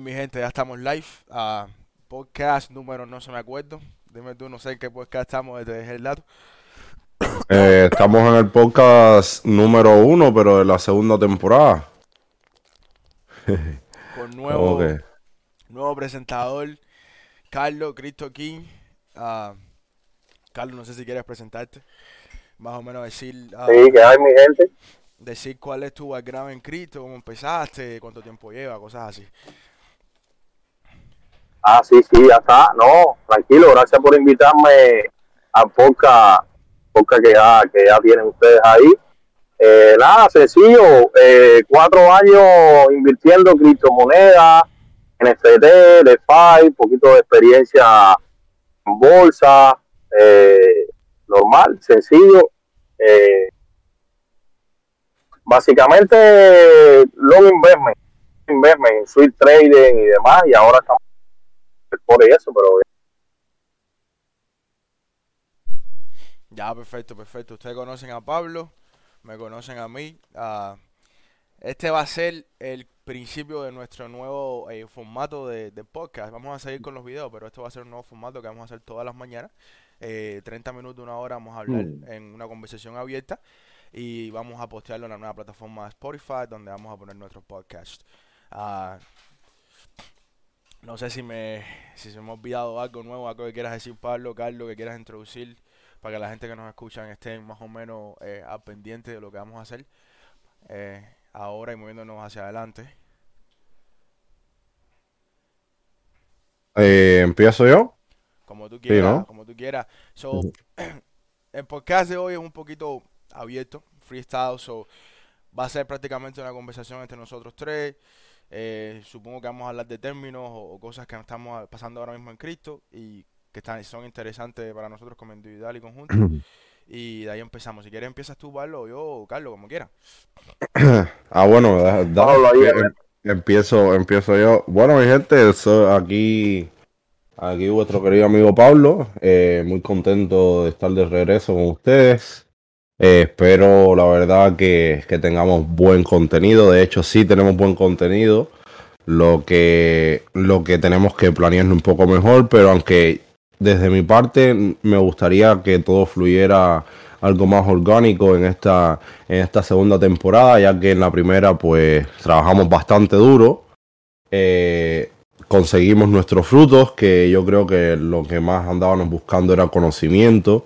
Mi gente, ya estamos live. Ah, podcast número, no se me acuerdo. Dime tú, no sé en qué podcast estamos, desde el dato. Eh, estamos en el podcast número uno, pero de la segunda temporada. Con nuevo, nuevo presentador, Carlos Cristo King. Ah, Carlos, no sé si quieres presentarte. Más o menos decir, ah, Sí, que hay mi gente. decir cuál es tu background en Cristo, cómo empezaste, cuánto tiempo lleva, cosas así. Ah, sí, sí, ya está. No, tranquilo, gracias por invitarme al podcast, podcast que, ya, que ya tienen ustedes ahí. Eh, nada, sencillo, eh, cuatro años invirtiendo en criptomonedas, NFT, DeFi, poquito de experiencia en bolsa, eh, normal, sencillo. Eh, básicamente, long investment, investment, sweet trading y demás, y ahora estamos por eso, pero Ya, perfecto, perfecto. Ustedes conocen a Pablo, me conocen a mí. Ah, este va a ser el principio de nuestro nuevo eh, formato de, de podcast. Vamos a seguir con los videos, pero esto va a ser un nuevo formato que vamos a hacer todas las mañanas. Eh, 30 minutos, una hora vamos a hablar Mm. en una conversación abierta y vamos a postearlo en la nueva plataforma Spotify donde vamos a poner nuestro podcast. Ah, no sé si me, si se me ha olvidado algo nuevo, algo que quieras decir, Pablo, Carlos, que quieras introducir para que la gente que nos escuchan estén más o menos eh, al pendiente de lo que vamos a hacer eh, ahora y moviéndonos hacia adelante. Eh, ¿Empiezo yo? Como tú quieras, ¿no? como tú quieras. So, el podcast de hoy es un poquito abierto, freestyle, so va a ser prácticamente una conversación entre nosotros tres. Eh, supongo que vamos a hablar de términos o, o cosas que estamos pasando ahora mismo en Cristo y que están, son interesantes para nosotros como individual y conjunto. Y de ahí empezamos. Si quieres empiezas tú, Pablo, o yo, o Carlos, como quieras. Ah, bueno, da- da- Pablo, ahí, em- empiezo, empiezo yo. Bueno, mi gente, soy aquí, aquí vuestro querido amigo Pablo. eh, muy contento de estar de regreso con ustedes. Espero, la verdad, que, que tengamos buen contenido. De hecho, sí tenemos buen contenido. Lo que, lo que tenemos que planearlo un poco mejor, pero aunque desde mi parte me gustaría que todo fluyera algo más orgánico en esta, en esta segunda temporada, ya que en la primera pues trabajamos bastante duro, eh, conseguimos nuestros frutos, que yo creo que lo que más andábamos buscando era conocimiento,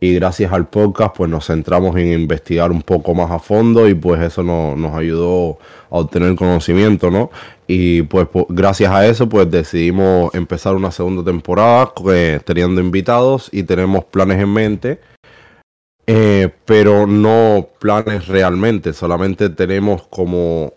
y gracias al podcast pues nos centramos en investigar un poco más a fondo y pues eso no- nos ayudó a obtener conocimiento, ¿no? Y pues gracias a eso pues decidimos empezar una segunda temporada eh, teniendo invitados y tenemos planes en mente. Eh, pero no planes realmente, solamente tenemos como,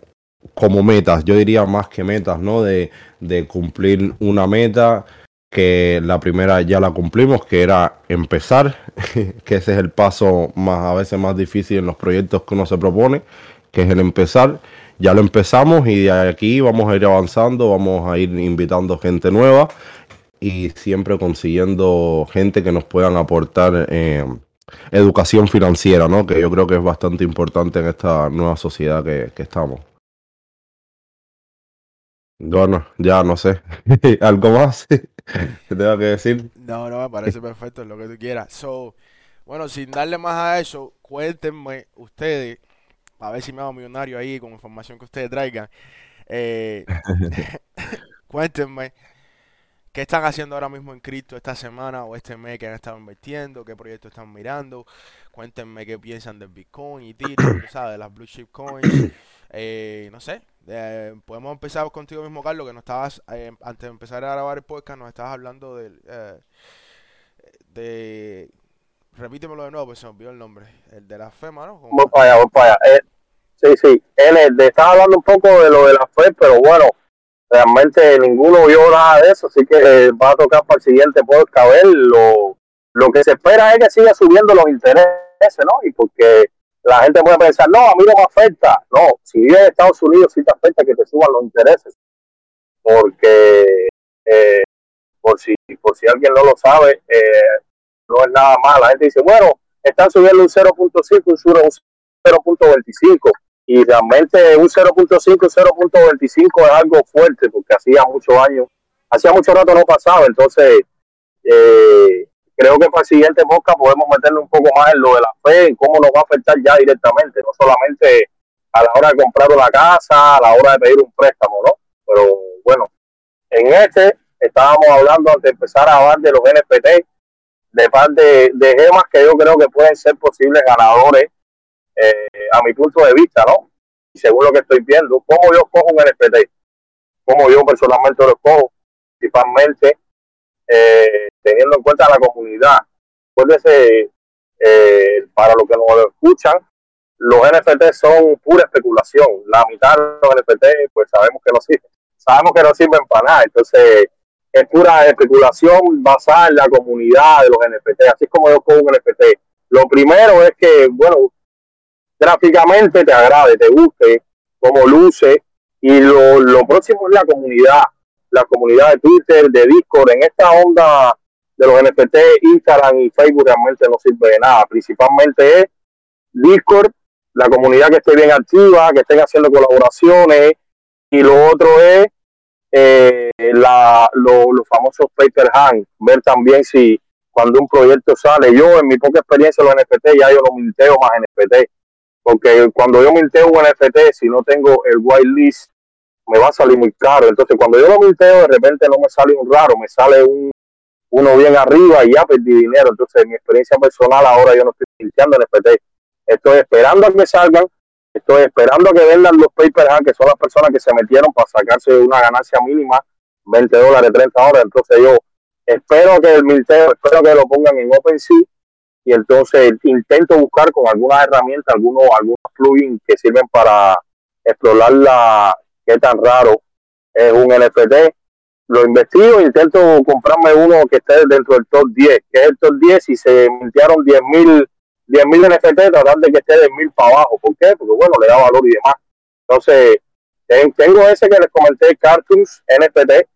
como metas, yo diría más que metas, ¿no? De, de cumplir una meta, que la primera ya la cumplimos, que era empezar, que ese es el paso más a veces más difícil en los proyectos que uno se propone, que es el empezar. Ya lo empezamos y de aquí vamos a ir avanzando, vamos a ir invitando gente nueva y siempre consiguiendo gente que nos puedan aportar eh, educación financiera, ¿no? Que yo creo que es bastante importante en esta nueva sociedad que, que estamos. Bueno, ya no sé. ¿Algo más que tenga que decir? No, no, me parece perfecto, lo que tú quieras. So, bueno, sin darle más a eso, cuéntenme ustedes, a ver si me hago millonario ahí con información que ustedes traigan. Eh, cuéntenme qué están haciendo ahora mismo en cripto esta semana o este mes que han estado invirtiendo, qué proyectos están mirando. Cuéntenme qué piensan del Bitcoin y Ethereum, sabes, las blue chip coins. Eh, no sé, eh, podemos empezar contigo mismo, Carlos, que nos estabas, eh, antes de empezar a grabar el podcast, nos estabas hablando eh, de, repítemelo de nuevo, pues se me olvidó el nombre, el de la FEMA, ¿no? Como- voy para allá, voy para allá. Eh, sí, sí, él de, estaba hablando un poco de lo de la FED, pero bueno, realmente ninguno vio nada de eso, así que va a tocar para el siguiente podcast ver lo, lo que se espera es que siga subiendo los intereses, ¿no? Y porque la gente puede pensar, no, a mí no me afecta. No, si vives en Estados Unidos sí te afecta que te suban los intereses, porque eh, por si por si alguien no lo sabe, eh, no es nada más. La gente dice, bueno, están subiendo un 0.5, un 0.25 y realmente un 0.5, 0.25 es algo fuerte porque hacía muchos años, hacía mucho rato no pasaba, entonces eh, creo que para el siguiente podcast podemos meterle un poco más en lo de la fe, en cómo nos va a afectar ya directamente, no solamente a la hora de comprar una casa, a la hora de pedir un préstamo, ¿no? Pero bueno, en este estábamos hablando antes de empezar a hablar de los NFT, de par de, gemas que yo creo que pueden ser posibles ganadores eh, a mi punto de vista, ¿no? Y según lo que estoy viendo, ¿cómo yo cojo un NFT? ¿Cómo yo personalmente lo cojo? Principalmente eh, teniendo en cuenta la comunidad. Acuérdense, eh, para los que nos escuchan, los NFT son pura especulación. La mitad de los NFT, pues sabemos que no sirven. Sabemos que no sirven para nada. Entonces, es pura especulación basada en la comunidad de los NFT. Así como yo cojo un NFT. Lo primero es que, bueno, gráficamente te agrade, te guste, como luce. Y lo, lo próximo es la comunidad, la comunidad de Twitter, de Discord. En esta onda de los NFT, Instagram y Facebook realmente no sirve de nada. Principalmente es Discord, la comunidad que esté bien activa, que estén haciendo colaboraciones. Y lo otro es eh, la, lo, los famosos paper hand, ver también si cuando un proyecto sale, yo en mi poca experiencia en los NFT ya yo no minteo más NFT, porque cuando yo minteo un NFT, si no tengo el whitelist, me va a salir muy caro. Entonces, cuando yo lo minteo, de repente no me sale un raro, me sale un uno bien arriba y ya perdí dinero. Entonces, en mi experiencia personal, ahora yo no estoy minteando NFT. Estoy esperando a que salgan, estoy esperando que vendan los paper que son las personas que se metieron para sacarse una ganancia mínima, 20 dólares, 30 horas. Entonces, yo espero que el minteo, espero que lo pongan en OpenSea y entonces intento buscar con algunas herramientas, algunos, algunos plugins que sirven para explorar la qué tan raro es un NFT. Lo investigo, intento comprarme uno que esté dentro del top 10, que es el top 10 y se mintiaron 10 mil 10 mil NFT, tratar de que esté de mil para abajo. ¿Por qué? Porque bueno, le da valor y demás. Entonces, tengo ese que les comenté, Cartoons NFT,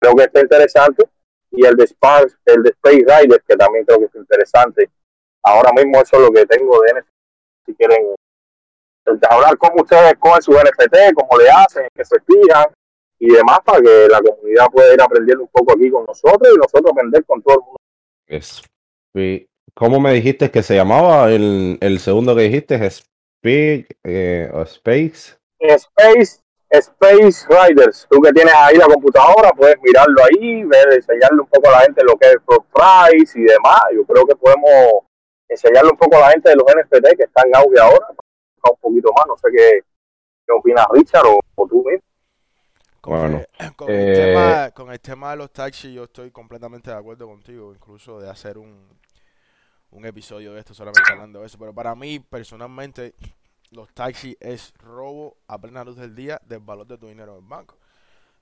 creo que está interesante, y el de Sparks, el de Space Riders, que también creo que es interesante ahora mismo eso es lo que tengo de NFT. Si quieren hablar cómo ustedes cogen su NFT, cómo le hacen, que se fijan y demás para que la comunidad pueda ir aprendiendo un poco aquí con nosotros y nosotros aprender con todo el mundo. ¿Cómo me dijiste que se llamaba el, el segundo que dijiste? Speed, eh, Space. Space Space Riders. Tú que tienes ahí la computadora, puedes mirarlo ahí, ver, enseñarle un poco a la gente lo que es el price y demás. Yo creo que podemos enseñarle un poco a la gente de los NFT que están en auge ahora, un poquito más, no sé qué, qué opinas Richard o, tú mismo. Con, Bueno, el, con, el eh, tema, con el tema de los taxis yo estoy completamente de acuerdo contigo, incluso de hacer un, un episodio de esto solamente hablando de eso, pero para mí personalmente los taxis es robo a plena luz del día del valor de tu dinero en el banco.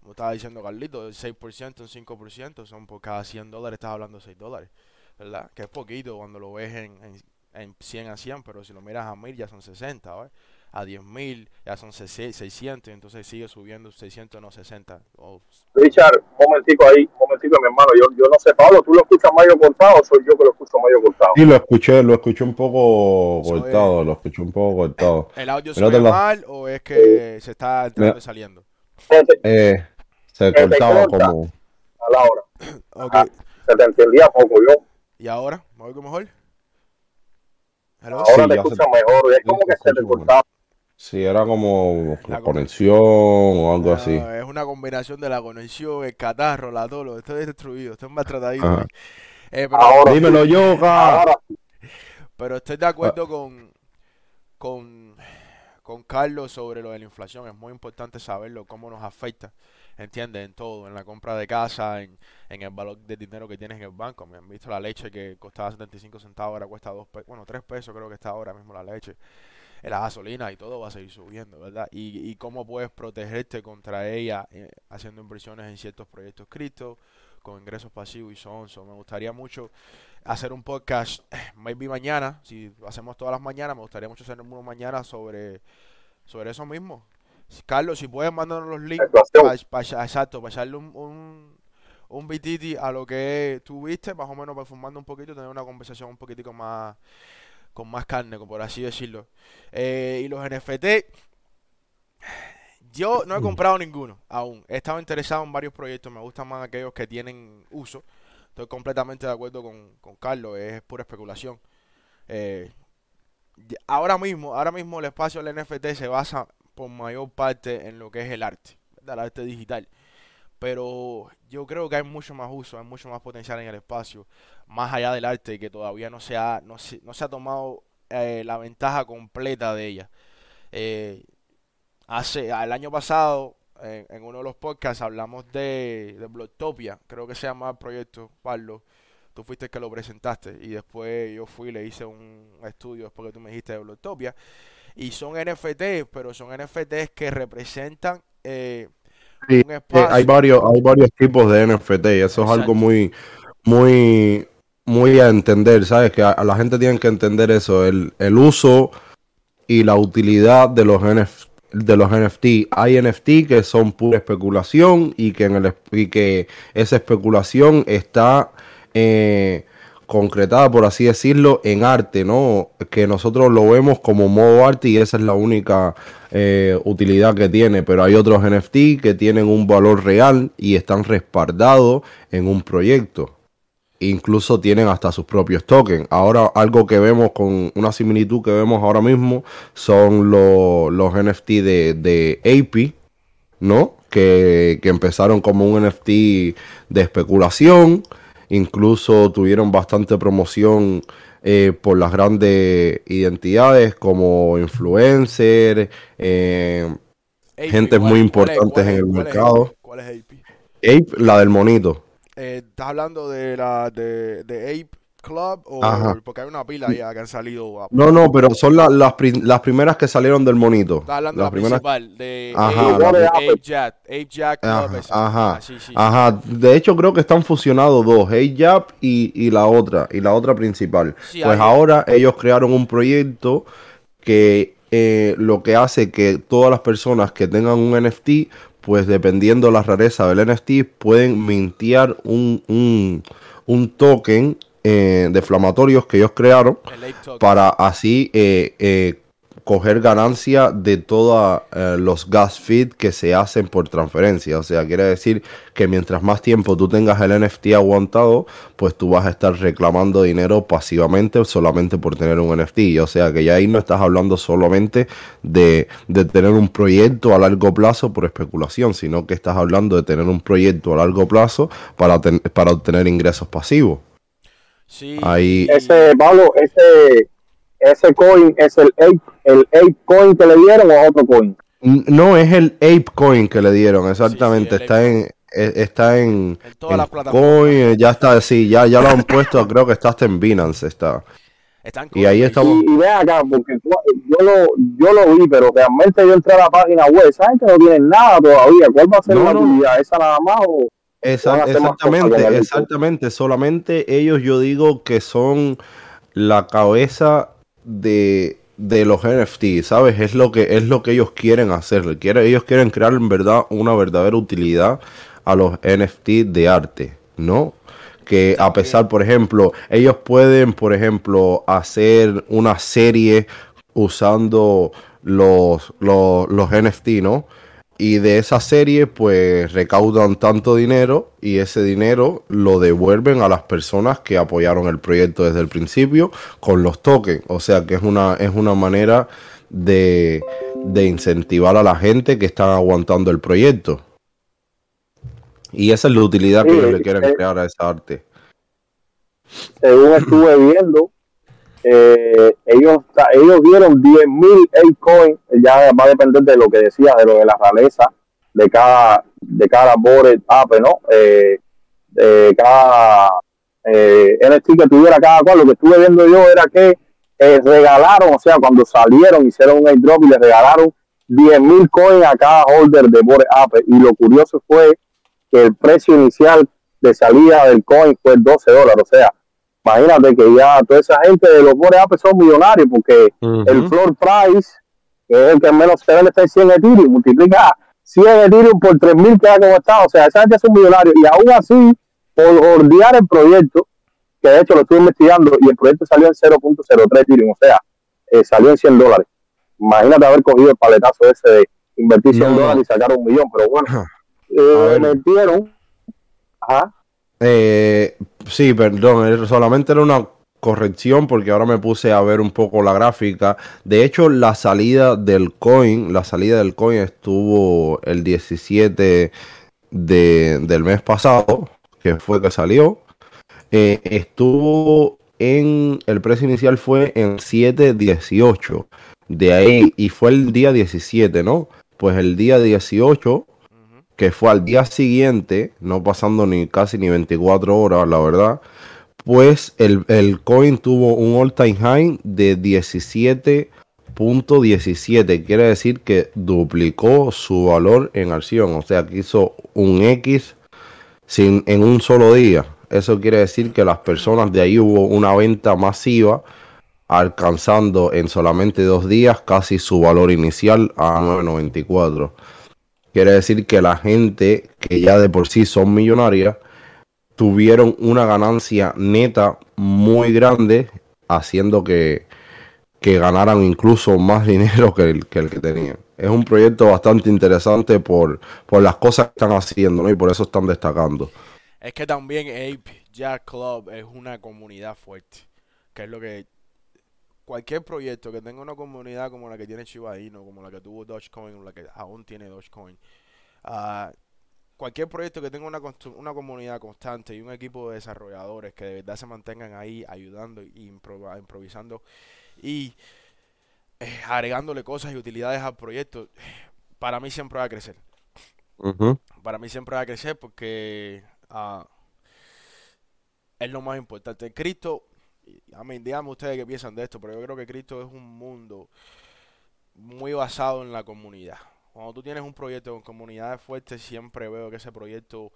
Como estaba diciendo Carlito, el 6%, un 5%, son por cada 100 dólares, estás hablando de 6 dólares. ¿verdad? Que es poquito cuando lo ves en, en, en 100 a 100, pero si lo miras a 1000 ya son 60, ¿ves? A 10.000 ya son 600, entonces sigue subiendo 600, no 60. Oh, Richard, un momentico ahí, un momentico mi hermano, yo, yo no sé, Pablo, ¿tú lo escuchas medio cortado o soy yo que lo escucho medio cortado? Sí, lo escuché, lo escuché un poco cortado, lo escuché un poco cortado. ¿El audio te lo- mal o es que se está entrando y saliendo? Eh, se cortaba corta. como... a la hora, Ok, Ah. se te entendía poco yo, ¿y ahora? ¿Me oigo mejor? ¿Hello? ahora Sí, se- escuchas mejor, es como que se mejor. cortaba. Sí, era como La la conexión o algo así. Ah, es una combinación de la conexión, el catarro, la tolo. Estoy destruido, estoy maltratadito. Ajá. hoy. Eh, pero, Ahora, Dímelo, Yoga. ahora pero estoy de acuerdo con, con, con Carlos sobre lo de la inflación. Es muy importante saberlo, cómo nos afecta. ¿Entiendes? En todo, en la compra de casa, en, en el valor del dinero que tienes en el banco. Me han visto la leche que costaba 75 centavos, ahora cuesta 2 pesos, bueno, 3 pesos creo que está ahora mismo la leche. Eh, La gasolina y todo va a seguir subiendo, ¿verdad? Y, y cómo puedes protegerte contra ella eh, haciendo inversiones en ciertos proyectos cripto, con ingresos pasivos y son. so, me gustaría mucho hacer un podcast, maybe mañana, si lo hacemos todas las mañanas, me gustaría mucho hacer uno mañana sobre, sobre eso mismo. Carlos, si puedes mandarnos los links, inflación. pa- pa- exacto, para echarle un, un, un bititi a lo que tú viste, más o menos para fumando un poquito, tener una conversación un poquitico más, con más carne, por así decirlo. Eh, y los NFT, Yo no he comprado ninguno aún. He estado interesado en varios proyectos. Me gustan más aquellos que tienen uso. Estoy completamente de acuerdo con, con Carlos. Es pura especulación. Eh, ahora mismo, ahora mismo el espacio del NFT se basa por mayor parte en lo que es el arte, el arte digital. Pero yo creo que hay mucho más uso, hay mucho más potencial en el espacio, más allá del arte, que todavía no se ha, no se, no se ha tomado eh, la ventaja completa de ella. Eh, hace, el año pasado, en, uno de los podcasts, hablamos de, de creo que se llama el proyecto, Pablo. Tú fuiste el que lo presentaste y después yo fui y le hice un estudio después que tú me dijiste de Blogtopia. Y son NFTs, pero son NFTs que representan eh, un espacio. hay, varios, hay varios tipos de NFT y eso es algo muy, muy, muy a entender, ¿sabes? Que a, la gente tiene que entender eso, el, el uso y la utilidad de los NFT de los NFT. Hay NFT que son pura especulación y que, en el, y que esa especulación está eh, concretada, por así decirlo, en arte, ¿no? Que nosotros lo vemos como modo arte y esa es la única eh, utilidad que tiene. Pero hay otros NFT que tienen un valor real y están respaldados en un proyecto incluso tienen hasta sus propios tokens. Ahora algo que vemos con una similitud que vemos ahora mismo son los NFT de, de AP, ¿no? Que, empezaron como un NFT de especulación, incluso tuvieron bastante promoción eh, por las grandes identidades como influencers, eh, gentes muy importantes en el mercado. ¿Cuál es AP? Ape, la del monito. Eh, ¿Estás hablando de la de, de Ape Club o porque hay una pila ya que han salido? No, no, pero son las, las primeras que salieron del monito. Estás hablando de la principal, de ajá, Ape, Jack, Ape Jack Club. Ajá, ah, ajá. De hecho, creo que están fusionados dos, Ape Jack y, y la otra, y la otra principal. pues ahora ellos crearon un proyecto que eh, lo que hace que todas las personas que tengan un NFT pues dependiendo la rareza del NFT, pueden mintear un, un, token eh, de inflamatorios que ellos crearon para así eh, eh, coger ganancia de todos eh, los gas feed que se hacen por transferencia. O sea, quiere decir que mientras más tiempo tú tengas el NFT aguantado, pues tú vas a estar reclamando dinero pasivamente solamente por tener un NFT. O sea, que ya ahí no estás hablando solamente de, tener un proyecto a largo plazo por especulación, sino que estás hablando de tener un proyecto a largo plazo para, para obtener ingresos pasivos. Sí. Ahí... Ese, Pablo, ese ese coin es el Ape, el Ape coin que le dieron o otro coin. No, es el Ape coin que le dieron, exactamente. está, en, e, está en. En todas las plataformas. Coin, eh, ya está, sí, ya, ya lo han puesto, creo que está hasta en Binance. Está. y ahí estamos. Y, ve acá, porque yo lo, yo lo vi, pero realmente yo entré a la página web. Esa gente no tiene nada todavía. ¿Cuál va a ser la actividad? ¿Esa nada más o.? Exactamente, exactamente. Solamente ellos, yo digo que son la cabeza de, los NFT, ¿sabes? Es lo que es lo que ellos quieren hacer. ellos quieren crear en verdad una verdadera utilidad a los NFT de arte, ¿no? Que a pesar, por ejemplo, ellos pueden, por ejemplo, hacer una serie usando los, los, los NFT, ¿no? Y de esa serie, pues recaudan tanto dinero y ese dinero lo devuelven a las personas que apoyaron el proyecto desde el principio con los tokens. O sea que es una, es una manera de, incentivar a la gente que están aguantando el proyecto. Y esa es la utilidad que ellos le quieren eh, crear a esa arte. Según estuve viendo, eh, ellos ellos dieron 10.000 Bitcoin, ya va a depender de lo que decía, de lo de la realeza de cada de cada board app, ¿no? Eh, de cada eh, NFT que tuviera cada cual. Lo que estuve viendo yo era que eh, regalaron, o sea, cuando salieron, hicieron un airdrop y le regalaron 10.000 coins a cada holder de board app. Y lo curioso fue que el precio inicial de salida del coin fue 12 dólares, o sea, imagínate que ya toda esa gente de los Bored Ape son millonarios porque el floor price, que es el que menos se vende, está en 100 Ethereum, multiplica 100 Ethereum por 3.000 que ha como está, o sea, esa gente son millonarios. Y aún así, por ordear el proyecto, que de hecho lo estuve investigando y el proyecto salió en 0.03 Ethereum, o sea, eh, salió en 100 dólares. Imagínate haber cogido el paletazo ese de, invertir 100 No, no. dólares y sacar un millón, pero bueno, eh, metieron, ajá, Eh, sí, perdón, er- solamente era una corrección porque ahora me puse a ver un poco la gráfica. De hecho, la salida del coin, la salida del coin estuvo el 17 de, del mes pasado, que fue que salió. Eh, estuvo en, el precio inicial fue en 7.18. De ahí, y fue el día 17, ¿no? Pues el día 18 Ujú. Que fue al día siguiente, no pasando ni casi ni 24 horas, la verdad, pues el, el coin tuvo un all time high de 17.17, quiere decir que duplicó su valor en acción, o sea que hizo un X sin, en un solo día. Eso quiere decir que las personas de ahí hubo una venta masiva alcanzando en solamente dos días casi su valor inicial a 9.94. Quiere decir que la gente que ya de por sí son millonarias tuvieron una ganancia neta muy grande, haciendo que, que ganaran incluso más dinero que el, que tenían. Es un proyecto bastante interesante por, por las cosas que están haciendo. Y por eso están destacando. Es que también Ape Jack Club es una comunidad fuerte, que es lo que cualquier proyecto que tenga una comunidad como la que tiene Shiba Inu, como la que tuvo Dogecoin, o la que aún tiene Dogecoin, ah, cualquier proyecto que tenga una, una comunidad constante y un equipo de desarrolladores que de verdad se mantengan ahí ayudando impro- improvisando y eh, agregándole cosas y utilidades al proyecto, para mí siempre va a crecer para mí siempre va a crecer porque ah, es lo más importante. Cristo, a mí, díganme ustedes qué piensan de esto, pero yo creo que Cristo es un mundo muy basado en la comunidad. Cuando tú tienes un proyecto con comunidades fuertes, siempre veo que ese proyecto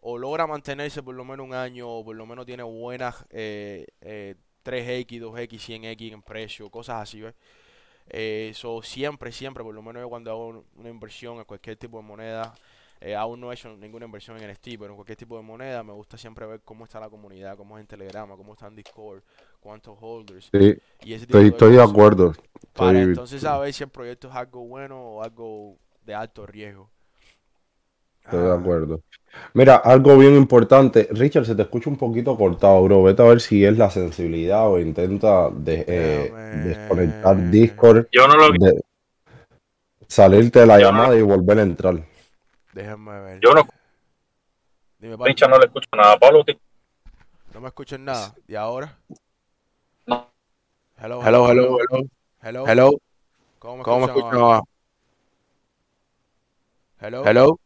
o logra mantenerse por lo menos un año, o por lo menos tiene buenas eh, eh, 3X, 2X, 100X en precio, cosas así. Eh, so, siempre, siempre, por lo menos yo cuando hago un- una inversión en cualquier tipo de moneda, eh, aún no he hecho ninguna inversión en NFT, pero en cualquier tipo de moneda me gusta siempre ver cómo está la comunidad, cómo es en Telegrama, cómo está en Discord, cuántos holders Sí, y ese tipo estoy, de estoy acuerdo. para Estoy- entonces saber si el proyecto es algo bueno o algo de alto riesgo. Estoy de Ah, acuerdo. Mira, algo bien importante. Richard, se te escucha un poquito cortado, bro. Vete a ver si es la sensibilidad o intenta de- eh, desconectar Discord, Yo no lo vi. de- salirte de la Yo no- llamada y volver a entrar. Déjame ver. Yo no, Dime, papi, Richard, no le escucho nada. Pablo, ¿te- no me escuchan nada. ¿Y ahora? No. Hello, Hello, hello, hello, hello. hello. ¿Cómo me ¿Cómo me escuchan escuchan ahora? Hello. Hello,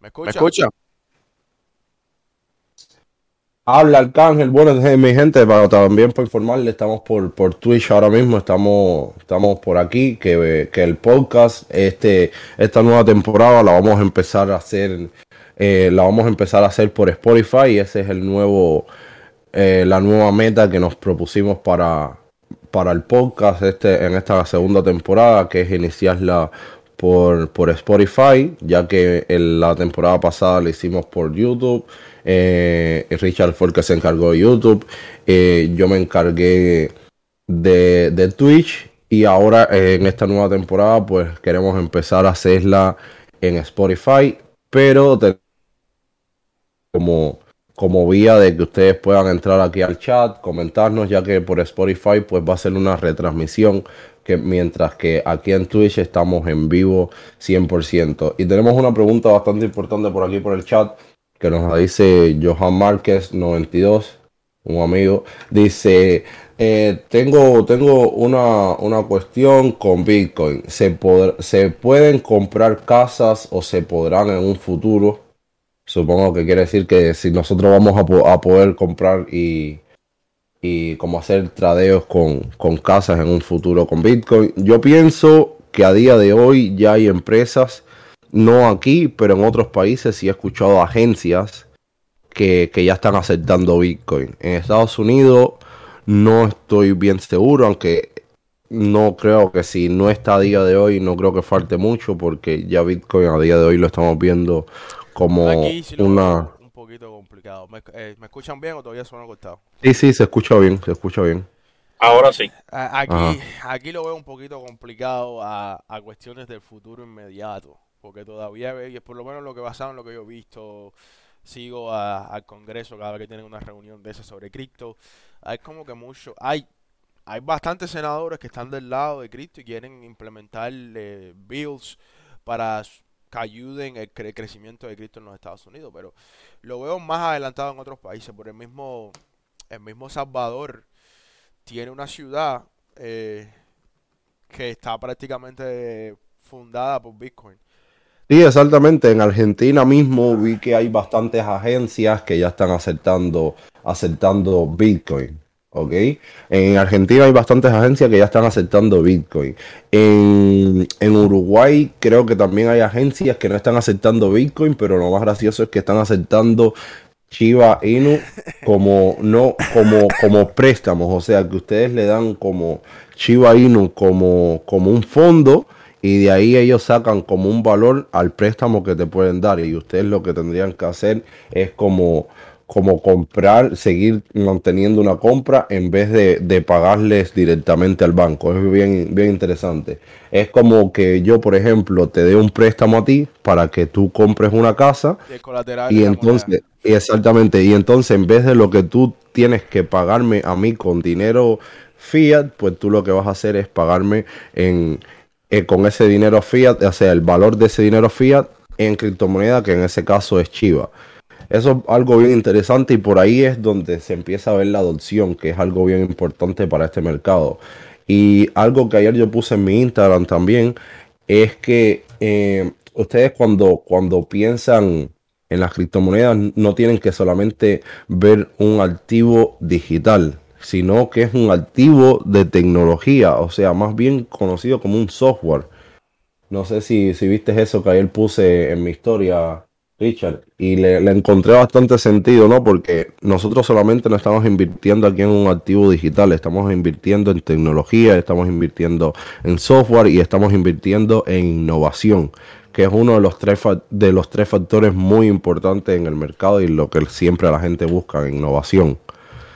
¿Me ¿me escuchan? Habla Arcángel, bueno, eh, mi gente, para también por informarle, estamos por, por Twitch ahora mismo, estamos, estamos por aquí, que, que el podcast, este, esta nueva temporada la vamos a empezar a hacer, eh, la vamos a empezar a hacer por Spotify, y ese es el nuevo, eh, la nueva meta que nos propusimos para, para el podcast este, en esta segunda temporada, que es iniciarla por, por Spotify, ya que en la temporada pasada la hicimos por YouTube. Eh, Richard fue el que se encargó de YouTube. eh, yo me encargué de, de Twitch. Y ahora eh, en esta nueva temporada, pues queremos empezar a hacerla en Spotify. Pero como, como vía de que ustedes puedan entrar aquí al chat, comentarnos, ya que por Spotify pues va a ser una retransmisión, que mientras que aquí en Twitch estamos en vivo 100%. Y tenemos una pregunta bastante importante por aquí por el chat, que nos dice Johan Márquez 92, un amigo, dice... eh, tengo tengo una, una cuestión con Bitcoin. ¿Se, ¿Se pueden comprar casas o se podrán en un futuro? Supongo que quiere decir que si nosotros vamos a poder comprar y, y como hacer tradeos con, con casas en un futuro con Bitcoin. Yo pienso que a día de hoy ya hay empresas, no aquí, pero en otros países sí he escuchado agencias que, que ya están aceptando Bitcoin. En Estados Unidos no estoy bien seguro, aunque no creo que si no está a día de hoy, no creo que falte mucho, porque ya Bitcoin a día de hoy lo estamos viendo como Aquí sí lo una... veo un poquito complicado. ¿Me, eh, ¿me escuchan bien o todavía suena cortado? Sí, sí, se escucha bien, se escucha bien. Ahora sí. A- Aquí, Ajá. aquí lo veo un poquito complicado a, a cuestiones del futuro inmediato, porque todavía, ve- por lo menos lo que basado en lo que yo he visto, sigo al Congreso cada vez que tienen una reunión de esas sobre cripto, hay como que mucho, hay, hay bastantes senadores que están del lado de cripto y quieren implementar eh, bills para que ayuden el cre- crecimiento de cripto en los Estados Unidos, pero lo veo más adelantado en otros países, por el mismo, el mismo Salvador tiene una ciudad eh, que está prácticamente fundada por Bitcoin. Sí, exactamente. En Argentina mismo vi que hay bastantes agencias que ya están aceptando, aceptando Bitcoin. ¿Ok? En Argentina hay bastantes agencias que ya están aceptando Bitcoin. En, en Uruguay creo que también hay agencias que no están aceptando Bitcoin, pero lo más gracioso es que están aceptando Shiba Inu como no como como préstamos, o sea que ustedes le dan como Shiba Inu como como un fondo y de ahí ellos sacan como un valor al préstamo que te pueden dar y ustedes lo que tendrían que hacer es como como comprar, seguir manteniendo una compra en vez de, de pagarles directamente al banco. Es bien, bien interesante. Es como que yo, por ejemplo, te dé un préstamo a ti para que tú compres una casa Y el colateral y entonces, exactamente, y entonces en vez de lo que tú tienes que pagarme a mí con dinero fiat, pues tú lo que vas a hacer es pagarme en, eh, con ese dinero fiat, o sea, el valor de ese dinero fiat en criptomoneda, que en ese caso es Chiva. Eso es algo bien interesante y por ahí es donde se empieza a ver la adopción, que es algo bien importante para este mercado. Y algo que ayer yo puse en mi Instagram también es que eh, ustedes cuando, cuando piensan en las criptomonedas no tienen que solamente ver un activo digital, sino que es un activo de tecnología, o sea, más bien conocido como un software. No sé si, si viste eso que ayer puse en mi historia, Richard, y le, le encontré bastante sentido, ¿no? Porque nosotros solamente no estamos invirtiendo aquí en un activo digital, estamos invirtiendo en tecnología, estamos invirtiendo en software y estamos invirtiendo en innovación, que es uno de los tres, de los tres factores muy importantes en el mercado y lo que siempre la gente busca, innovación.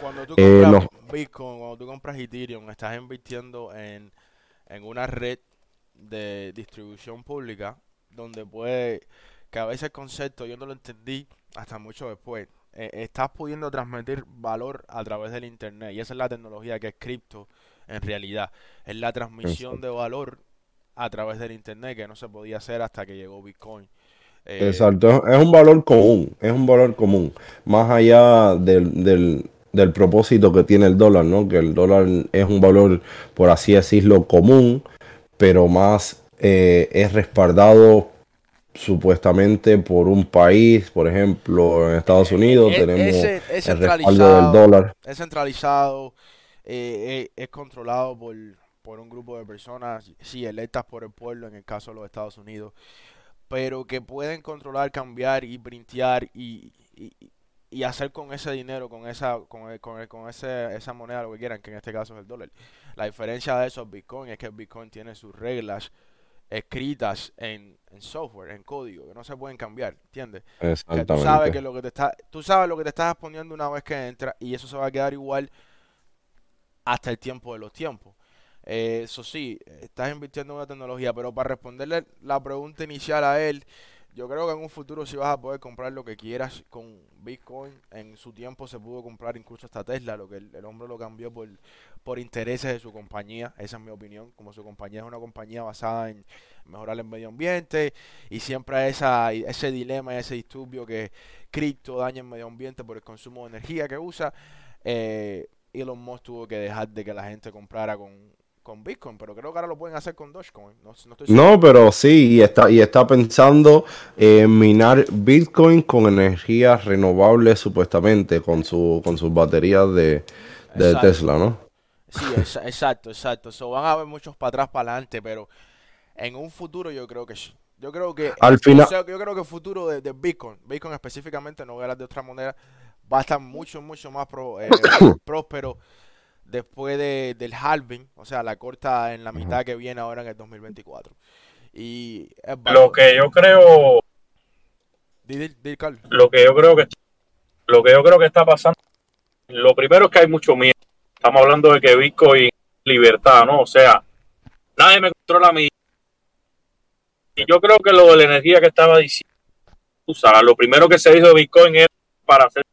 Cuando tú Eh, no. Bitcoin, cuando tú compras Ethereum, estás invirtiendo en, en una red de distribución pública donde puede, que a veces el concepto yo no lo entendí hasta mucho después. Eh, estás pudiendo transmitir valor a través del internet y esa es la tecnología que es cripto en realidad. Es la transmisión Exacto. de valor a través del internet que no se podía hacer hasta que llegó Bitcoin. Eh, Exacto, es es un valor común, es un valor común, más allá del, del, del propósito que tiene el dólar, ¿no? Que el dólar es un valor, por así decirlo, común, pero más eh, es respaldado supuestamente por un país, por ejemplo, en Estados Unidos e- tenemos ese- es el respaldo del dólar. es centralizado, eh, eh, es controlado por, por un grupo de personas, sí, electas por el pueblo en el caso de los Estados Unidos, pero que pueden controlar, cambiar y printear y, y, y hacer con ese dinero, con esa, con, el- con, el- con ese, esa moneda, lo que quieran, que en este caso es el dólar. La diferencia de eso es Bitcoin, es que el Bitcoin tiene sus reglas escritas en, en software, en código, que no se pueden cambiar, ¿entiendes? Que tú sabes que lo que te está, tú sabes lo que te estás poniendo una vez que entra y eso se va a quedar igual hasta el tiempo de los tiempos. Eh, eso sí, estás invirtiendo en una tecnología, pero para responderle la pregunta inicial a él, yo creo que en un futuro sí vas a poder comprar lo que quieras con Bitcoin. En su tiempo se pudo comprar incluso hasta Tesla, lo que el, el hombre lo cambió por, por intereses de su compañía. Esa es mi opinión. Como su compañía es una compañía basada en mejorar el medio ambiente y siempre esa, ese dilema y ese disturbio que cripto daña el medio ambiente por el consumo de energía que usa. Eh, Elon Musk tuvo que dejar de que la gente comprara con, con Bitcoin, pero creo que ahora lo pueden hacer con Dogecoin. No, no estoy seguro. No, pero sí, y está, y está pensando en minar Bitcoin con energías renovables supuestamente, con su, con sus baterías de. Tesla, ¿no? Sí, exa- exacto, exacto. So, van a haber muchos para atrás, para adelante, pero en un futuro yo creo que sí. Yo creo que Al o final- sea, yo creo que el futuro de, de Bitcoin, Bitcoin específicamente, no voy a hablar de otra moneda, va a estar mucho, mucho más pro- eh, próspero después de, del halving, o sea, la corta en la mitad que viene ahora en el 2024. Y Lo que yo creo, lo que yo creo que, lo que yo creo que está pasando, lo primero es que hay mucho miedo. estamos hablando de que Bitcoin es libertad, ¿no? O sea, nadie me controla mi... Y yo creo que lo de la energía que estaba diciendo, o sea, lo primero que se dijo de Bitcoin es para hacer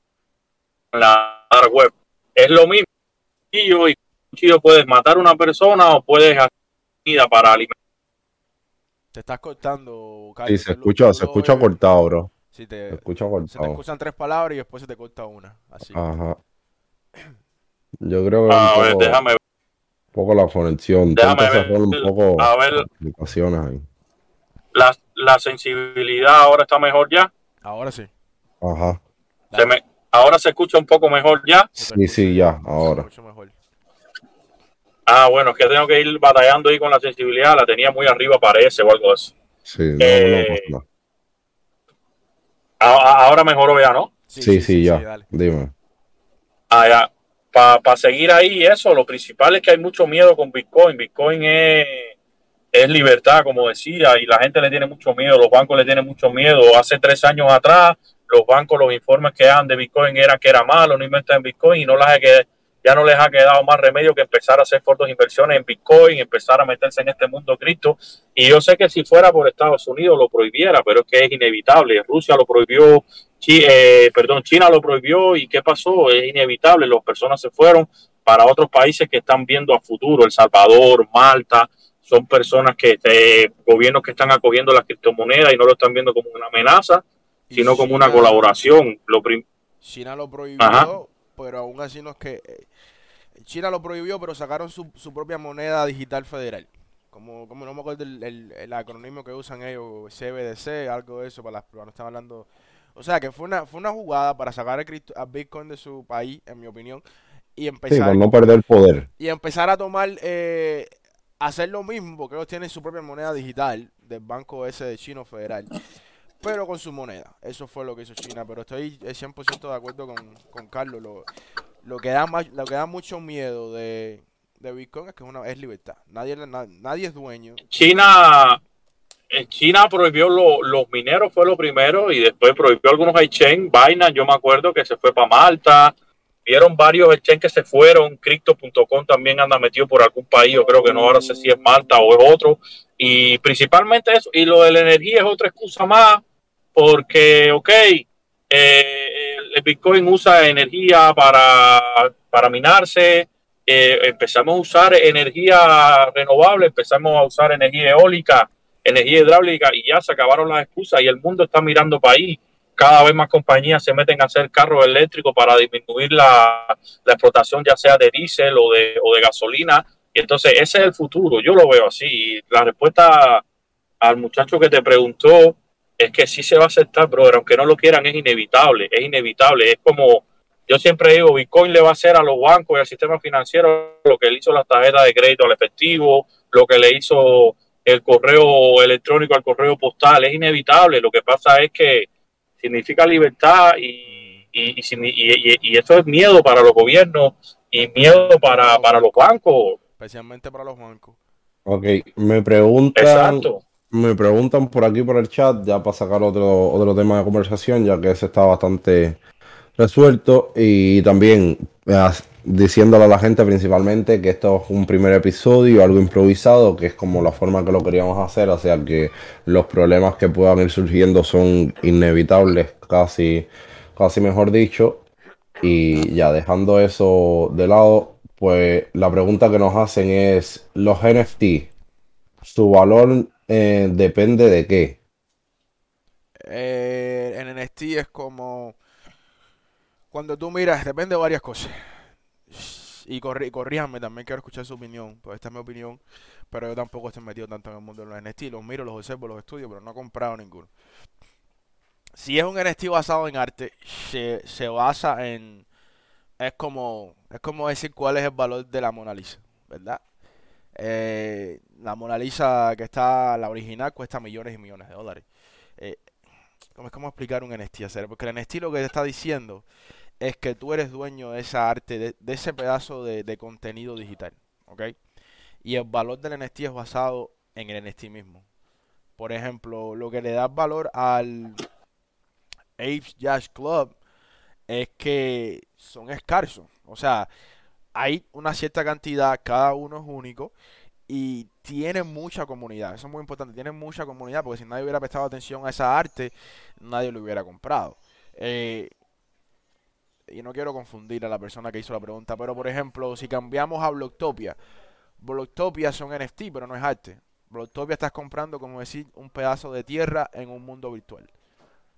la dark web. Es lo mismo. Y yo, y cuchillo puedes matar a una persona o puedes hacer comida para alimentar. Te estás cortando, Sí, Carlos. se Tú lo- escucha, se escucha cortado, bro. Sí, Se te, escucha se te cortado. escuchan tres palabras y después se te corta una. Así. Ajá. Yo creo que A un ver, poco, déjame ver. un poco la conexión. Déjame ver, un poco a ver. ahí. La, la sensibilidad ahora está mejor ya. Ahora sí. Ajá. Se me, ahora se escucha un poco mejor ya. Sí, sí, ya, ahora. escucha mejor. Ah, bueno, es que tengo que ir batallando ahí con la sensibilidad. La tenía muy arriba, parece, o algo así. Sí, no, Eh, no a- ahora mejoró ya, ¿no? Sí, sí, ya. Dime. Ah, ya. Para seguir ahí, eso, lo principal es que hay mucho miedo con Bitcoin. Bitcoin es, es libertad, como decía, y la gente le tiene mucho miedo, los bancos le tienen mucho miedo. Hace tres años atrás, los bancos, los informes que dan de Bitcoin era que era malo, no inventan en Bitcoin y no las ya no les ha quedado más remedio que empezar a hacer de inversiones en Bitcoin, empezar a meterse en este mundo cripto. Y yo sé que si fuera por Estados Unidos lo prohibiera, pero es que es inevitable. Rusia lo prohibió, eh, perdón, China lo prohibió y ¿qué pasó? Es inevitable, las personas se fueron para otros países que están viendo a futuro, El Salvador, Malta, son personas que, eh, gobiernos que están acogiendo las criptomonedas y no lo están viendo como una amenaza, Sino como una China- colaboración. Lo prim- China lo prohibió, Ajá. pero aún así no es que... eh, China lo prohibió, pero sacaron su, su propia moneda digital federal. Como, como no me acuerdo el, el, el acrónimo que usan ellos, CBDC, algo de eso, para las no están hablando... O sea, que fue una, fue una jugada para sacar a, cripto- a Bitcoin de su país, en mi opinión, y Sí, empezar, por no perder poder. y empezar a tomar, eh, hacer lo mismo, porque ellos tienen su propia moneda digital del banco ese de Chino Federal, pero con su moneda. Eso fue lo que hizo China, pero estoy eh, 100% de acuerdo con, con Carlos. Lo, lo, que da más, lo que da mucho miedo de, de Bitcoin es que es, libertad. Nadie, na- nadie es dueño. China, en China prohibió lo- los mineros, fue lo primero, y después prohibió algunos exchange, Binance, yo me acuerdo que se fue para Malta, vieron varios exchange que se fueron, Crypto.com también anda metido por algún país, yo creo que no, ahora sé si es Malta o es otro, y principalmente eso, y lo de la energía es otra excusa más, porque, ok, eh, el- Bitcoin usa energía para, para minarse, eh, empezamos a usar energía renovable, empezamos a usar energía eólica, energía hidráulica y ya se acabaron las excusas y el mundo está mirando para ahí. Cada vez más compañías se meten a hacer carros eléctricos para disminuir la, la explotación ya sea de diésel o de, o de gasolina. Y entonces ese es el futuro, yo lo veo así. Y la respuesta al muchacho que te preguntó es que sí se va a aceptar, brother, aunque no lo quieran, es inevitable, es inevitable. Es como, yo siempre digo, Bitcoin le va a hacer a los bancos y al sistema financiero lo que le hizo las tarjetas de crédito al efectivo, lo que le hizo el correo electrónico al correo postal, es inevitable. Lo que pasa es que significa libertad y, y, y, signi- y- y- y eso es miedo para los gobiernos y miedo para, para los bancos. especialmente para los bancos. Ok, me preguntan, Exacto. Me preguntan por aquí por el chat, ya para sacar otro, otro tema de conversación, ya que ese está bastante resuelto. Y también eh, diciéndole a la gente principalmente que esto es un primer episodio, algo improvisado, que es como la forma que lo queríamos hacer, o sea que los problemas que puedan ir surgiendo son inevitables, casi, casi mejor dicho. Y ya dejando eso de lado, pues la pregunta que nos hacen es, ¿los NFT, su valor eh, depende de qué? Eh, en NFT es como cuando tú miras, depende de varias cosas. Y, corri- corríjanme, también quiero escuchar su opinión, pues esta es mi opinión, pero yo tampoco estoy metido tanto en el mundo de los NFT, los miro, los observo, los estudio, pero no he comprado ninguno. Si es un NFT basado en arte, se, se basa en, es como, es como decir cuál es el valor de la Mona Lisa, ¿verdad? Eh, la Mona Lisa que está, la original, cuesta millones y millones de dólares. Eh, ¿Cómo cómo explicar un NFT? Hacer? Porque el NFT lo que te está diciendo es que tú eres dueño de esa arte, de, ese pedazo de, de contenido digital, ¿ok? Y el valor del NFT es basado en el NFT mismo. Por ejemplo, lo que le da valor al Apes Jazz Club es que son escasos. O sea, hay una cierta cantidad, cada uno es único y tiene mucha comunidad. Eso es muy importante, tiene mucha comunidad porque si nadie hubiera prestado atención a esa arte, nadie lo hubiera comprado. Eh, y no quiero confundir a la persona que hizo la pregunta, pero por ejemplo, si cambiamos a Blocktopia, Blocktopia son NFT, pero no es arte. Blocktopia estás comprando, como decir, un pedazo de tierra en un mundo virtual,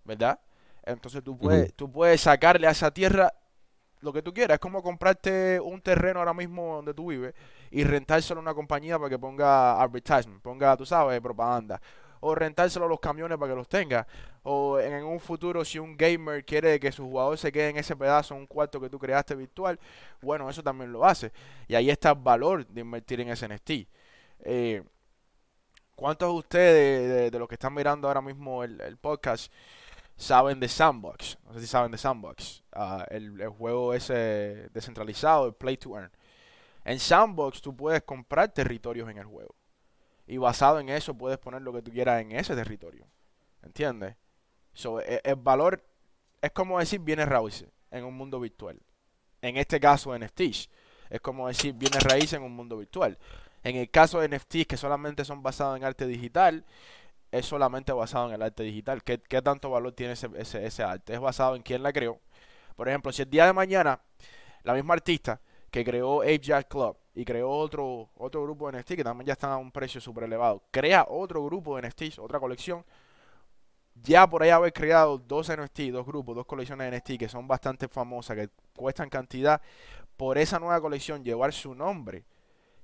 ¿verdad? Entonces tú puedes, tú puedes sacarle a esa tierra lo que tú quieras. Es como comprarte un terreno ahora mismo donde tú vives y rentárselo a una compañía para que ponga advertisement, ponga, tú sabes, propaganda. O rentárselo a los camiones para que los tenga. O en un futuro, si un gamer quiere que su jugador se quede en ese pedazo, un cuarto que tú creaste virtual, bueno, eso también lo hace. Y ahí está el valor de invertir en ese NFT. Eh, ¿Cuántos de ustedes, de, los que están mirando ahora mismo el podcast, saben de Sandbox. No sé si saben de Sandbox. Ah, el, juego ese descentralizado, el Play to Earn. En Sandbox tú puedes comprar territorios en el juego. Y basado en eso puedes poner lo que tú quieras en ese territorio. ¿Entiendes? So, e, el, valor es como decir bienes raíces en un mundo virtual. En este caso NFTs. Es como decir bienes raíces en un mundo virtual. En el caso de NFTs que solamente son basados en arte digital, es solamente basado en el arte digital. ¿Qué, tanto valor tiene ese, ese, arte? Es basado en quién la creó. Por ejemplo, si el día de mañana la misma artista que creó Ape Jack Club y creó otro, otro grupo de NFT que también ya están a un precio súper elevado, crea otro grupo de NFTs, otra colección, ya por ahí haber creado dos NFT, dos grupos, dos colecciones de NFT que son bastante famosas, que cuestan cantidad, por esa nueva colección llevar su nombre,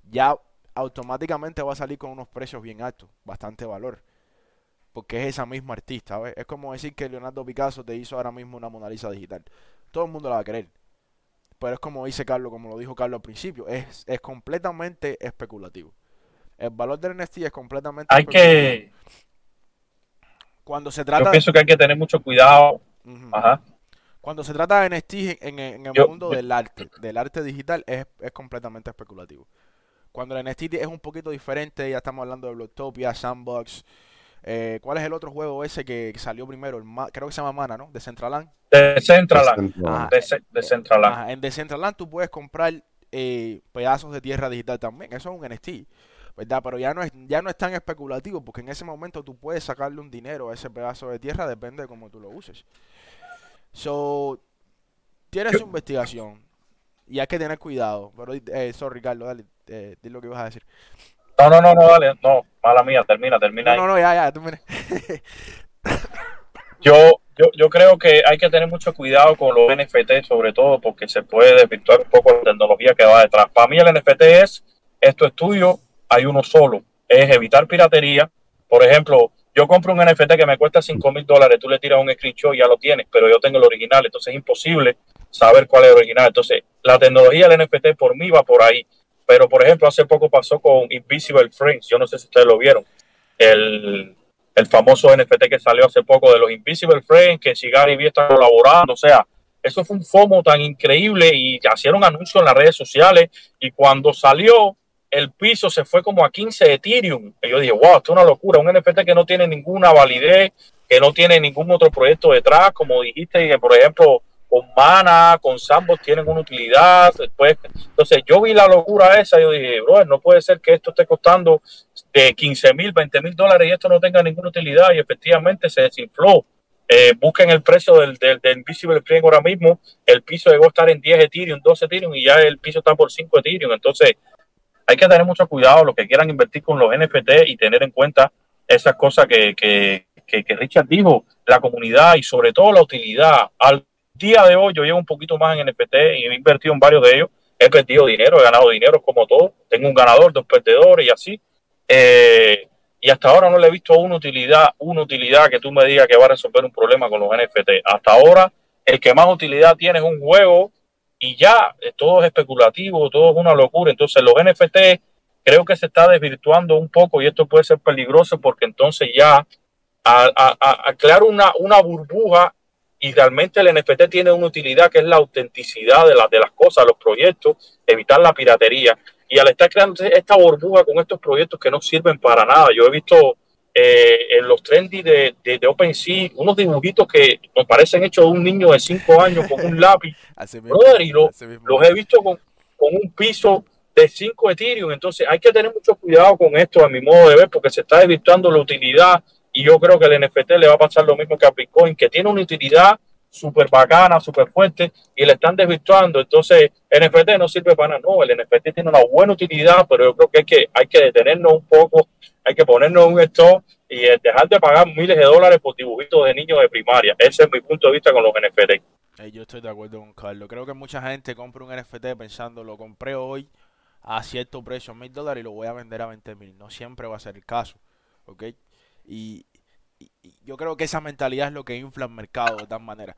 ya automáticamente va a salir con unos precios bien altos, bastante valor porque es esa misma artista. Es como decir que Leonardo Picasso te hizo ahora mismo una Mona Lisa digital. Todo el mundo la va a querer. Pero es como dice Carlos, como lo dijo Carlos al principio, es, es completamente especulativo. El valor del NFT es completamente Hay que... Cuando se trata... Yo pienso que hay que tener mucho cuidado. Ajá. Cuando se trata de NFT en, el mundo del arte, del arte digital, es, es completamente especulativo. Cuando el NFT es un poquito diferente, ya estamos hablando de Blocktopia, Sandbox, eh, ¿Cuál es el otro juego ese que, salió primero? creo que se llama Mana, ¿no? De Centraland. De Centraland. de, Centraland. En Decentraland tú puedes comprar eh, pedazos de tierra digital también. Eso es un NFT. ¿verdad? Pero ya no es ya no es tan especulativo porque en ese momento tú puedes sacarle un dinero a ese pedazo de tierra, depende de cómo tú lo uses. So, tienes su investigación y hay que tener cuidado. Pero, eh, sorry, Carlos, dale, eh, lo que ibas a decir. No, no, no, no, dale, no, mala mía, termina, termina. No, no, ya, ya, tú yo, yo, yo creo que hay que tener mucho cuidado con los NFT, sobre todo porque se puede desvirtuar un poco la tecnología que va detrás. Para mí el NFT es, esto es tuyo, hay uno solo, es evitar piratería. Por ejemplo, yo compro un NFT que me cuesta 5 mil dólares, tú le tiras un screenshot y ya lo tienes, pero yo tengo el original, entonces es imposible saber cuál es el original. Entonces, la tecnología del NFT por mí va por ahí. Pero, por ejemplo, hace poco pasó con Invisible Frames. Yo no sé si ustedes lo vieron. El, famoso NFT que salió hace poco de los Invisible Frames, que Sigari B está colaborando. O sea, eso fue un FOMO tan increíble y hicieron anuncios en las redes sociales. Y cuando salió, el piso se fue como a 15 Ethereum. Y yo dije, wow, esto es una locura. Un NFT que no tiene ninguna validez, que no tiene ningún otro proyecto detrás, como dijiste, por ejemplo con Mana, con Sambos tienen una utilidad. Después, entonces yo vi la locura esa yo dije, bro, no puede ser que esto esté costando de 15 mil, 20 mil dólares y esto no tenga ninguna utilidad y efectivamente se desinfló. Eh, busquen el precio del, del, Invisible Frame ahora mismo. El piso llegó a estar en 10 Ethereum, 12 Ethereum y ya el piso está por 5 Ethereum. Entonces, hay que tener mucho cuidado los que quieran invertir con los NFT y tener en cuenta esas cosas que, que, que, Richard dijo, la comunidad y sobre todo la utilidad. Al día de hoy yo llevo un poquito más en NFT y he invertido en varios de ellos. He perdido dinero, he ganado dinero como todo. Tengo un ganador, dos perdedores y así. Eh, y hasta ahora no le he visto una utilidad, una utilidad que tú me digas que va a resolver un problema con los NFT. Hasta ahora el que más utilidad tiene es un juego y ya eh, todo es especulativo, todo es una locura. Entonces los NFT creo que se está desvirtuando un poco y esto puede ser peligroso porque entonces ya a, a, crear una, una burbuja y realmente el NFT tiene una utilidad que es la autenticidad de, de las cosas, los proyectos, evitar la piratería. Y al estar creando esta burbuja con estos proyectos que no sirven para nada, yo he visto eh, en los trendy de, de, OpenSea unos dibujitos que me parecen hechos de un niño de 5 años con un lápiz. y los he visto con, con un piso de 5 Ethereum. Entonces hay que tener mucho cuidado con esto, a mi modo de ver, porque se está desvirtuando la utilidad y yo creo que el NFT le va a pasar lo mismo que a Bitcoin, que tiene una utilidad súper bacana, súper fuerte y le están desvirtuando. Entonces, NFT no sirve para nada. No, el NFT tiene una buena utilidad, pero yo creo que hay que, hay que detenernos un poco, hay que ponernos un stop y eh, dejar de pagar miles de dólares por dibujitos de niños de primaria. Ese es mi punto de vista con los NFT. Yo estoy de acuerdo con Carlos. Creo que mucha gente compra un NFT pensando, lo compré hoy a cierto precio, mil dólares, y lo voy a vender a 20 mil. No siempre va a ser el caso. ¿Ok? Y, yo creo que esa mentalidad es lo que infla el mercado de tal manera.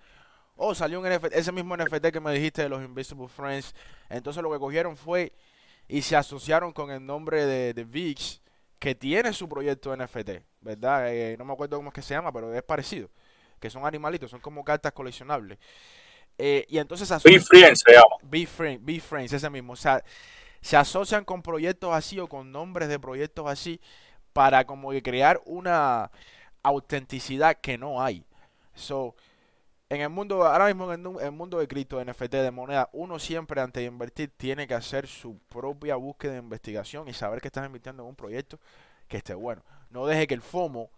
Oh, salió un NFT, ese mismo NFT que me dijiste de los Invisible Friends. Entonces lo que cogieron fue y se asociaron con el nombre de, de VIX, que tiene su proyecto NFT, ¿verdad? Eh, no me acuerdo cómo es que se llama, pero es parecido. Que son animalitos, son como cartas coleccionables. Eh, y entonces... Be Friends se llama. Be, friend, Be Friends, ese mismo. O sea, se asocian con proyectos así o con nombres de proyectos así para como que crear una autenticidad que no hay. So, en el mundo, ahora mismo en el, mundo de cripto, NFT, de moneda, uno siempre antes de invertir tiene que hacer su propia búsqueda de investigación y saber que estás invirtiendo en un proyecto que esté bueno. No deje que el FOMO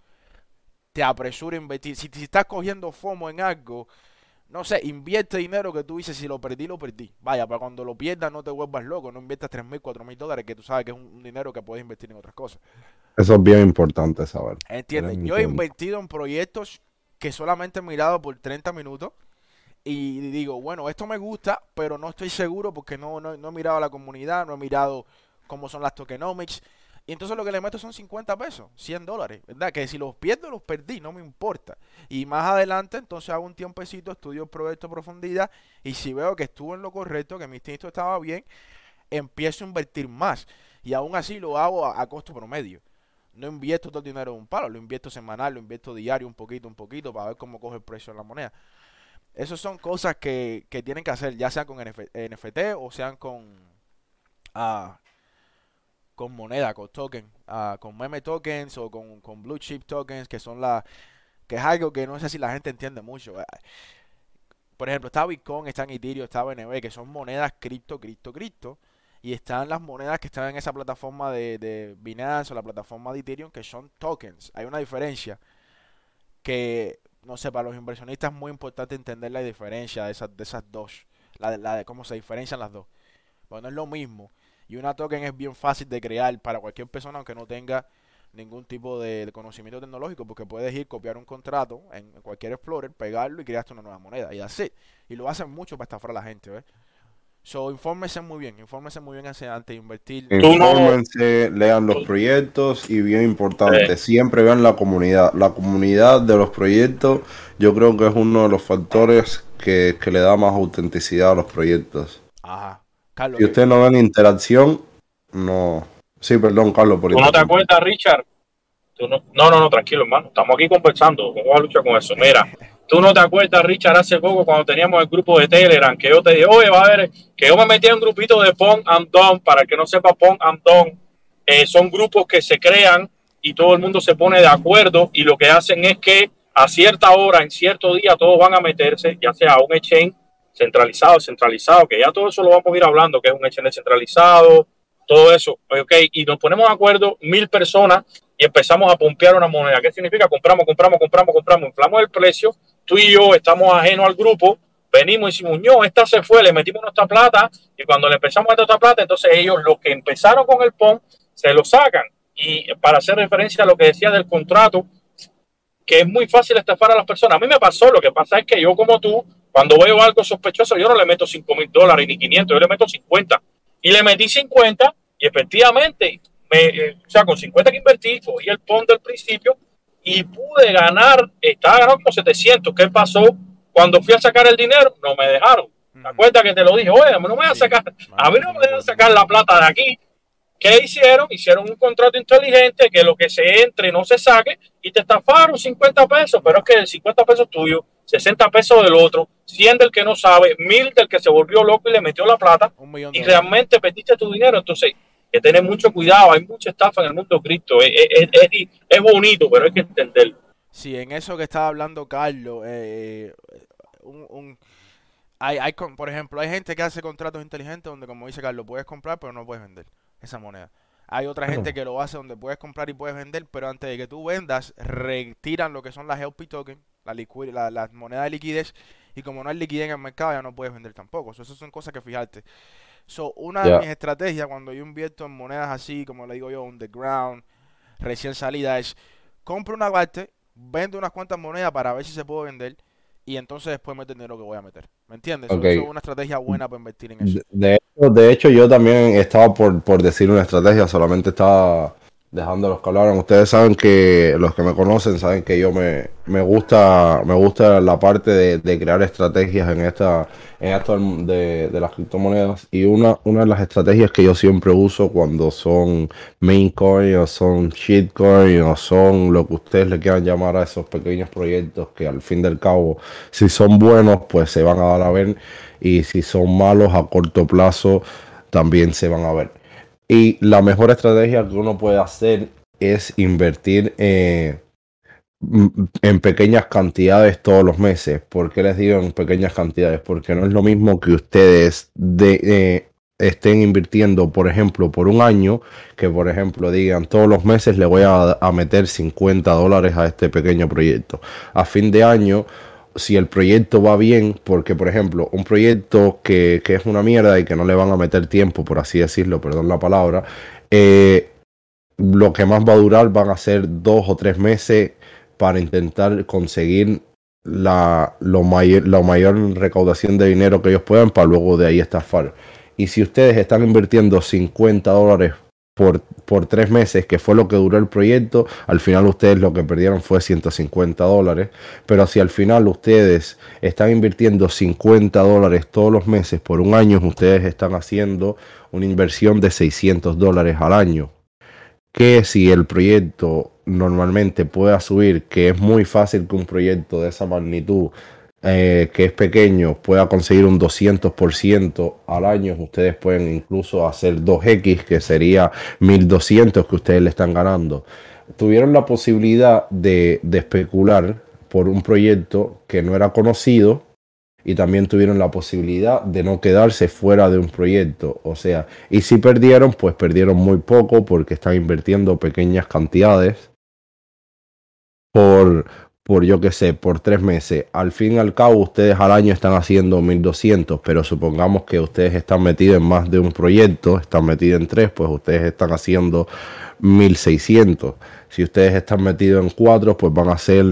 te apresure a invertir. Si, si estás cogiendo FOMO en algo, no sé, invierte dinero que tú dices, si lo perdí, lo perdí. Vaya, para cuando lo pierdas no te vuelvas loco, no inviertas 3 mil, 4 mil dólares, que tú sabes que es un, dinero que puedes invertir en otras cosas. Eso es bien importante saber. Entiendes, yo he invertido en proyectos que solamente he mirado por 30 minutos y digo, bueno, esto me gusta, pero no estoy seguro porque no, no, no he mirado a la comunidad, no he mirado cómo son las tokenomics y entonces lo que le meto son 50 pesos, 100 dólares, ¿verdad? Que si los pierdo, los perdí, no me importa. Y más adelante, entonces hago un tiempecito, estudio el proyecto a profundidad y si veo que estuvo en lo correcto, que mi instinto estaba bien, empiezo a invertir más. Y aún así lo hago a, costo promedio. No invierto todo el dinero en un palo, lo invierto semanal, lo invierto diario, un poquito, un poquito, para ver cómo coge el precio de la moneda. Esas son cosas que, que tienen que hacer, ya sea con NFT o sean con... Uh, con moneda, con token, uh, con meme tokens o con, con, blue chip tokens, que son la que es algo que no sé si la gente entiende mucho. Eh, por ejemplo, está Bitcoin, está en Ethereum, está BNB, que son monedas cripto, cripto, cripto. Y están las monedas que están en esa plataforma de, de Binance o la plataforma de Ethereum, que son tokens. Hay una diferencia que, no sé, para los inversionistas es muy importante entender la diferencia de esas, de esas dos. La de, la de cómo se diferencian las dos. Bueno, no es lo mismo y una token es bien fácil de crear para cualquier persona, aunque no tenga ningún tipo de, conocimiento tecnológico, porque puedes ir, copiar un contrato en, cualquier Explorer, pegarlo y crearte una nueva moneda. Y así. Y lo hacen mucho para estafar a la gente, ¿ves? So, infórmense muy bien, infórmense muy bien antes de invertir. Infórmense, lean los proyectos y bien importante, siempre vean la comunidad. La comunidad de los proyectos yo creo que es uno de los factores que, que le da más autenticidad a los proyectos. Ajá. Si ustedes no ven interacción, no. Sí, perdón, Carlos, por ¿Tú no te acuerdas, Richard? no... no, no, tranquilo, hermano. Estamos aquí conversando. Vamos a luchar con eso. Mira, tú no te acuerdas, Richard, hace poco cuando teníamos el grupo de Telegram, que yo te dije, oye, va a ver, que yo me metí en un grupito de Pong and Don, para el que no sepa Pong and Don, eh, son grupos que se crean y todo el mundo se pone de acuerdo y lo que hacen es que a cierta hora, en cierto día, todos van a meterse, ya sea a un exchange centralizado, centralizado, que ya todo eso lo vamos a ir hablando, que es un exchange centralizado, todo eso, ok, y nos ponemos de acuerdo mil personas y empezamos a pompear una moneda. ¿Qué significa? Compramos, compramos, compramos, compramos, inflamos el precio, tú y yo estamos ajenos al grupo, venimos y decimos, no, esta se fue, le metimos nuestra plata y cuando le empezamos a meter otra plata, entonces ellos, los que empezaron con el PON, se lo sacan. Y para hacer referencia a lo que decía del contrato, que es muy fácil estafar a las personas. A mí me pasó, lo que pasa es que yo como tú, cuando veo algo sospechoso, yo no le meto 5 mil dólares ni 500, yo le meto 50. Y le metí 50 y efectivamente, me, eh, o sea, con 50 que invertí, cogí el PON del principio y pude ganar, estaba ganando como 700. ¿Qué pasó? Cuando fui a sacar el dinero, no me dejaron. ¿Te acuerdas que te lo dije? Oye, no me voy a sacar, a mí no me dejan sacar la plata de aquí ¿Qué hicieron? Hicieron un contrato inteligente que lo que se entre no se saque y te estafaron 50 pesos, pero es que el 50 pesos tuyo, 60 pesos del otro, 100 del que no sabe, 1000 del que se volvió loco y le metió la plata y realmente perdiste tu dinero. Entonces, hay que tener mucho cuidado, hay mucha estafa en el mundo cripto, es, es, bonito, pero hay que entenderlo. Sí, en eso que estaba hablando Carlos, eh, un hay, hay, por ejemplo, hay gente que hace contratos inteligentes donde, como dice Carlos, puedes comprar pero no puedes vender esa moneda. Hay otra gente que lo hace donde puedes comprar y puedes vender, pero antes de que tú vendas, retiran lo que son las LP token, la liqui- la- las monedas de liquidez, y como no hay liquidez en el mercado, ya no puedes vender tampoco. So, esas son cosas que fijarte. So, una de mis estrategias cuando yo invierto en monedas así, como le digo yo, on the ground, recién salida, es compro una parte, vendo unas cuantas monedas para ver si se puede vender, y entonces después meter dinero que voy a meter. ¿Me entiendes? So, Ok. eso es una estrategia buena para invertir en eso. De, de hecho, de hecho, yo también estaba por, por decir una estrategia, solamente estaba dejándolos que hablaran. Ustedes saben que, los que me conocen, saben que yo me, me gusta, me gusta la parte de, crear estrategias en esta, en esto de, de las criptomonedas. Y una, una de las estrategias que yo siempre uso cuando son main coin o son shitcoin o son lo que ustedes le quieran llamar a esos pequeños proyectos que al fin del cabo, si son buenos, pues se van a dar a ver y si son malos a corto plazo, también se van a ver. Y la mejor estrategia que uno puede hacer es invertir eh, en pequeñas cantidades todos los meses. ¿Por qué les digo en pequeñas cantidades? Porque no es lo mismo que ustedes de, eh, estén invirtiendo, por ejemplo, por un año, que por ejemplo digan todos los meses le voy a meter 50 dólares a este pequeño proyecto. A fin de año si el proyecto va bien, porque por ejemplo, un proyecto que, que es una mierda y que no le van a meter tiempo, por así decirlo, perdón la palabra, eh, lo que más va a durar van a ser dos o tres meses para intentar conseguir la, lo mayor, la mayor recaudación de dinero que ellos puedan para luego de ahí estafar. Y si ustedes están invirtiendo 50 dólares por, por tres meses, que fue lo que duró el proyecto, al final ustedes lo que perdieron fue 150 dólares. Pero si al final ustedes están invirtiendo 50 dólares todos los meses por un año, ustedes están haciendo una inversión de 600 dólares al año. Que si el proyecto normalmente pueda subir, que es muy fácil que un proyecto de esa magnitud, eh, que es pequeño, pueda conseguir un 200% al año, ustedes pueden incluso hacer 2X, que sería 1200 que ustedes le están ganando. Tuvieron la posibilidad de, de especular por un proyecto que no era conocido y también tuvieron la posibilidad de no quedarse fuera de un proyecto. O sea, y si perdieron, pues perdieron muy poco porque están invirtiendo pequeñas cantidades por, por yo que sé, por tres meses. Al fin y al cabo, ustedes al año están haciendo 1200, pero supongamos que ustedes están metidos en más de un proyecto, están metidos en tres, pues ustedes están haciendo 1600. Si ustedes están metidos en cuatro, pues van a ser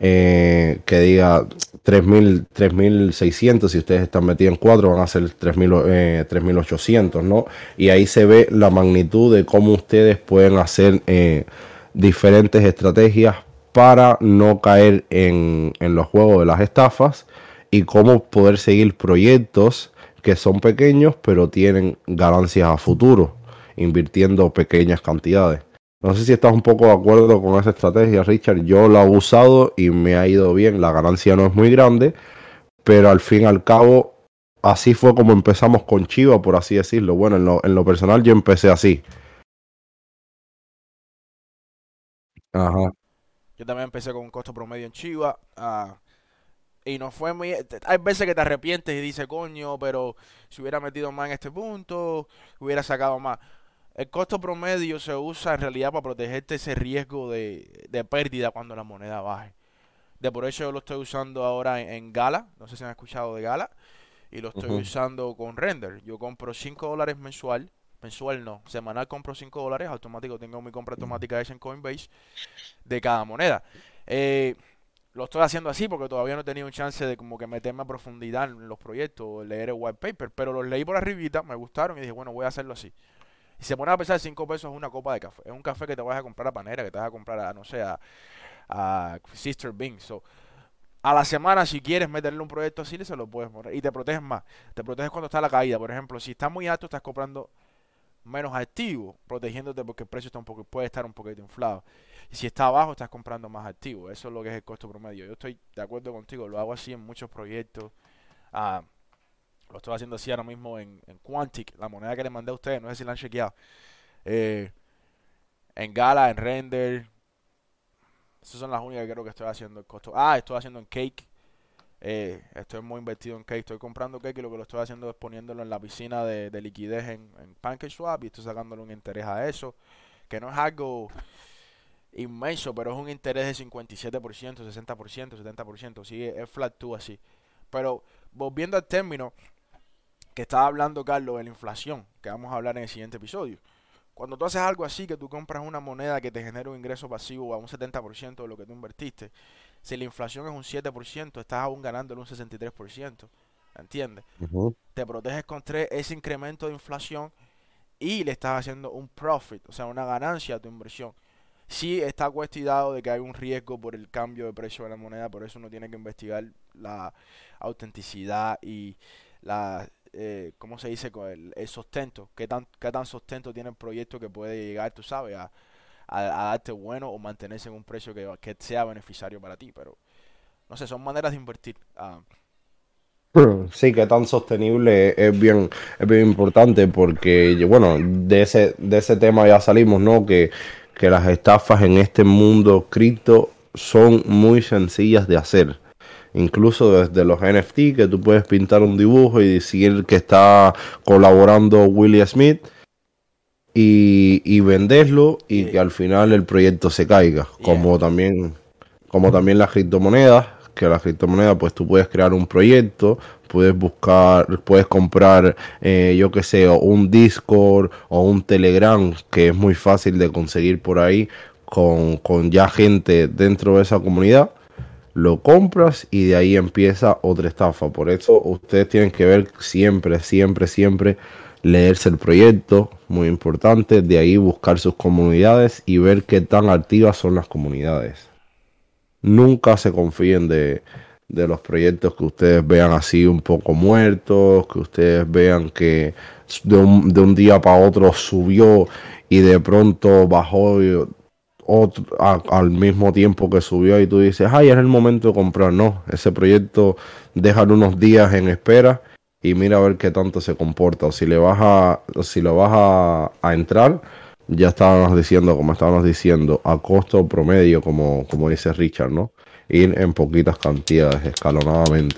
eh, que diga 3000, 3600. Si ustedes están metidos en cuatro, van a ser 3000, eh, 3800, ¿no? Y ahí se ve la magnitud de cómo ustedes pueden hacer eh, diferentes estrategias para no caer en, en los juegos de las estafas y cómo poder seguir proyectos que son pequeños pero tienen ganancias a futuro invirtiendo pequeñas cantidades. No sé si estás un poco de acuerdo con esa estrategia, Richard. Yo la he usado y me ha ido bien. La ganancia no es muy grande, pero al fin y al cabo, así fue como empezamos con Chiva, por así decirlo. Bueno, en lo, en lo personal yo empecé así. Ajá. Yo también empecé con un costo promedio en Chiva. ah, y no fue muy... Hay veces que te arrepientes y dices, coño, pero si hubiera metido más en este punto, hubiera sacado más. El costo promedio se usa en realidad para protegerte ese riesgo de, de pérdida cuando la moneda baje. De por eso yo lo estoy usando ahora en, en Gala. No sé si han escuchado de Gala. Y lo estoy usando con Render. Yo compro 5 dólares mensual. Mensual no. Semanal compro 5 dólares. Automático tengo mi compra automática hecha en Coinbase de cada moneda. Eh, lo estoy haciendo así porque todavía no he tenido un chance de como que meterme a profundidad en los proyectos, leer el white paper, pero los leí por arribita, me gustaron y dije, bueno, voy a hacerlo así. Y se pone a pesar 5 pesos es una copa de café. Es un café que te vas a comprar a Panera, que te vas a comprar a, no sé, a, a Sister Bean. So, a la semana, si quieres meterle un proyecto así, se lo puedes poner. Y te proteges más. Te proteges cuando está la caída. Por ejemplo, si está muy alto, estás comprando menos activo, protegiéndote porque el precio está un poco, puede estar un poquito inflado. Y si está abajo, estás comprando más activo. Eso es lo que es el costo promedio. Yo estoy de acuerdo contigo, lo hago así en muchos proyectos. Ah, lo estoy haciendo así ahora mismo en, Quantic, la moneda que le mandé a ustedes, no sé si la han chequeado. Eh, en Gala, en Render. Esas son las únicas que creo que estoy haciendo el costo. Ah, estoy haciendo en Cake. Eh, estoy muy invertido en cake. Estoy comprando cake y lo que lo estoy haciendo es poniéndolo en la piscina de, de liquidez en, en PancakeSwap y estoy sacándole un interés a eso. Que no es algo inmenso, pero es un interés de 57%, 60%, 70%. Sí, es fluctúa así. Pero volviendo al término que estaba hablando Carlos de la inflación, que vamos a hablar en el siguiente episodio. Cuando tú haces algo así, que tú compras una moneda que te genera un ingreso pasivo a un 70% de lo que tú invertiste, si la inflación es un 7%, estás aún ganándole un 63%. ¿Entiendes? Ujú. Te proteges contra ese incremento de inflación y le estás haciendo un profit, o sea, una ganancia a tu inversión. Sí está cuestionado de que hay un riesgo por el cambio de precio de la moneda, por eso uno tiene que investigar la autenticidad y la, eh, ¿cómo se dice? El, el sustento, qué tan, qué tan sustento tiene el proyecto que puede llegar, tú sabes, a, a, a darte bueno o mantenerse en un precio que, que sea beneficiario para ti, pero no sé, son maneras de invertir. Ah, Sí, que tan sostenible es bien, es bien importante porque, bueno, de ese, de ese tema ya salimos, ¿no? Que, que las estafas en este mundo cripto son muy sencillas de hacer. Incluso desde los NFT, que tú puedes pintar un dibujo y decir que está colaborando Willie Smith y, y venderlo y Sí. que al final el proyecto se caiga. Yeah. Como también, como también las criptomonedas, que las criptomonedas, pues tú puedes crear un proyecto, puedes buscar, puedes comprar, eh, yo que sé, o un Discord o un Telegram, que es muy fácil de conseguir por ahí, con, con ya gente dentro de esa comunidad lo compras y de ahí empieza otra estafa. Por eso ustedes tienen que ver siempre, siempre, siempre leerse el proyecto, muy importante. De ahí buscar sus comunidades y ver qué tan activas son las comunidades. Nunca se confíen de, de los proyectos que ustedes vean así un poco muertos, que ustedes vean que de un, de un día para otro subió y de pronto bajó otro, al mismo tiempo que subió y tú dices, ay, es el momento de comprar. No, ese proyecto déjalo unos días en espera y mira a ver qué tanto se comporta. O si le vas a, si lo vas a, a entrar, ya estábamos diciendo, como estábamos diciendo, a costo promedio, como, como dice Richard, ¿no? Ir en poquitas cantidades, escalonadamente.